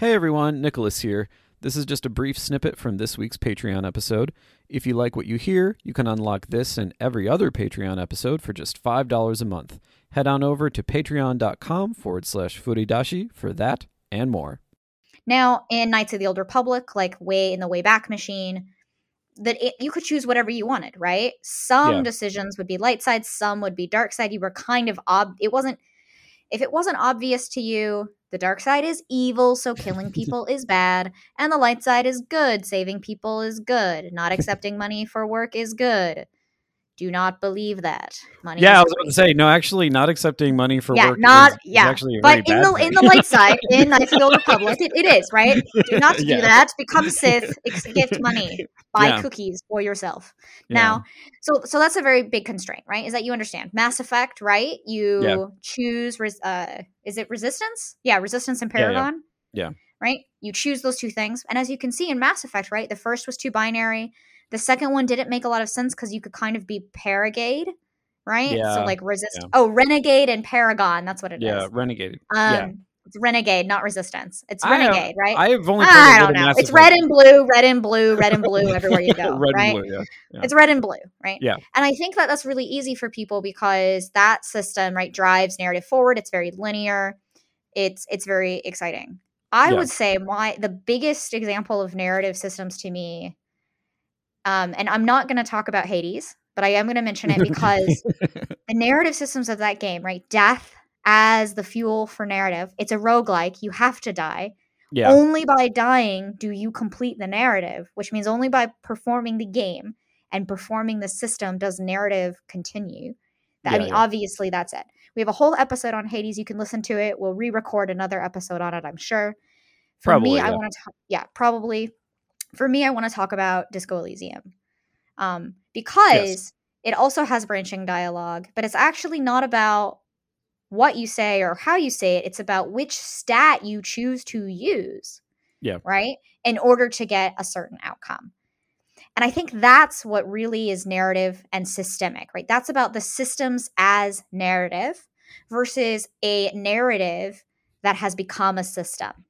Hey everyone, Nicholas here. This is just a brief snippet from this week's Patreon episode. If you like what you hear, you can unlock this and every other Patreon episode for just $5 a month. Head on over to patreon.com forward slash furidashi for that and more. Now, in Knights of the Old Republic, like way in the way back machine, that it, you could choose whatever you wanted, right? Some Yeah. decisions would be light side, some would be dark side. You were kind of ob. It wasn't if it wasn't obvious to you. The dark side is evil, so killing people is bad, and the light side is good. Saving people is good. Not accepting money for work is good. Do not believe that. Money. Yeah, is I was about to say, no, actually, not accepting money for Yeah, work. not- is, is yeah, actually a But in the in the light side, in the Republic, it, it is right. Do not do Yeah. that. Become Sith. Gift money. Buy Yeah. cookies for yourself. Now, so so that's a very big constraint, right? Is that you understand Mass Effect, right? You choose. Res- uh, is it Resistance? Yeah, Resistance and. Paragon. Yeah. Right. You choose those two things, and as you can see in Mass Effect, right, the first was too binary. The second one didn't make a lot of sense because you could kind of be Paragade, right? Yeah, So like resist. yeah. Oh, Renegade and Paragon. That's what it is. yeah, renegade. Um, yeah. It's Renegade, not Resistance. It's Renegade, right? I've only played I don't know. It's red and blue, red and blue, red and blue everywhere you go, red right? and blue. Yeah. Yeah. It's red and blue, right? Yeah. And I think that that's really easy for people because that system, right, drives narrative forward. It's very linear. It's it's very exciting. I Yeah. would say my the biggest example of narrative systems to me, um, and I'm not going to talk about Hades, but I am going to mention it because the narrative systems of that game, right? Death as the fuel for narrative. It's a roguelike. You have to die. yeah. Only by dying do you complete the narrative, which means only by performing the game and performing the system does narrative continue. I Yeah, mean, yeah. obviously, that's it. We have a whole episode on Hades. You can listen to it. We'll re record another episode on it, I'm sure. For Probably, me, I want to talk, yeah, probably. For me, I want to talk about Disco Elysium um, because it also has branching dialogue, but it's actually not about what you say or how you say it. It's about which stat you choose to use. Yeah. Right. In order to get a certain outcome. And I think that's what really is narrative and systemic, right? That's about the systems as narrative versus a narrative that has become a system.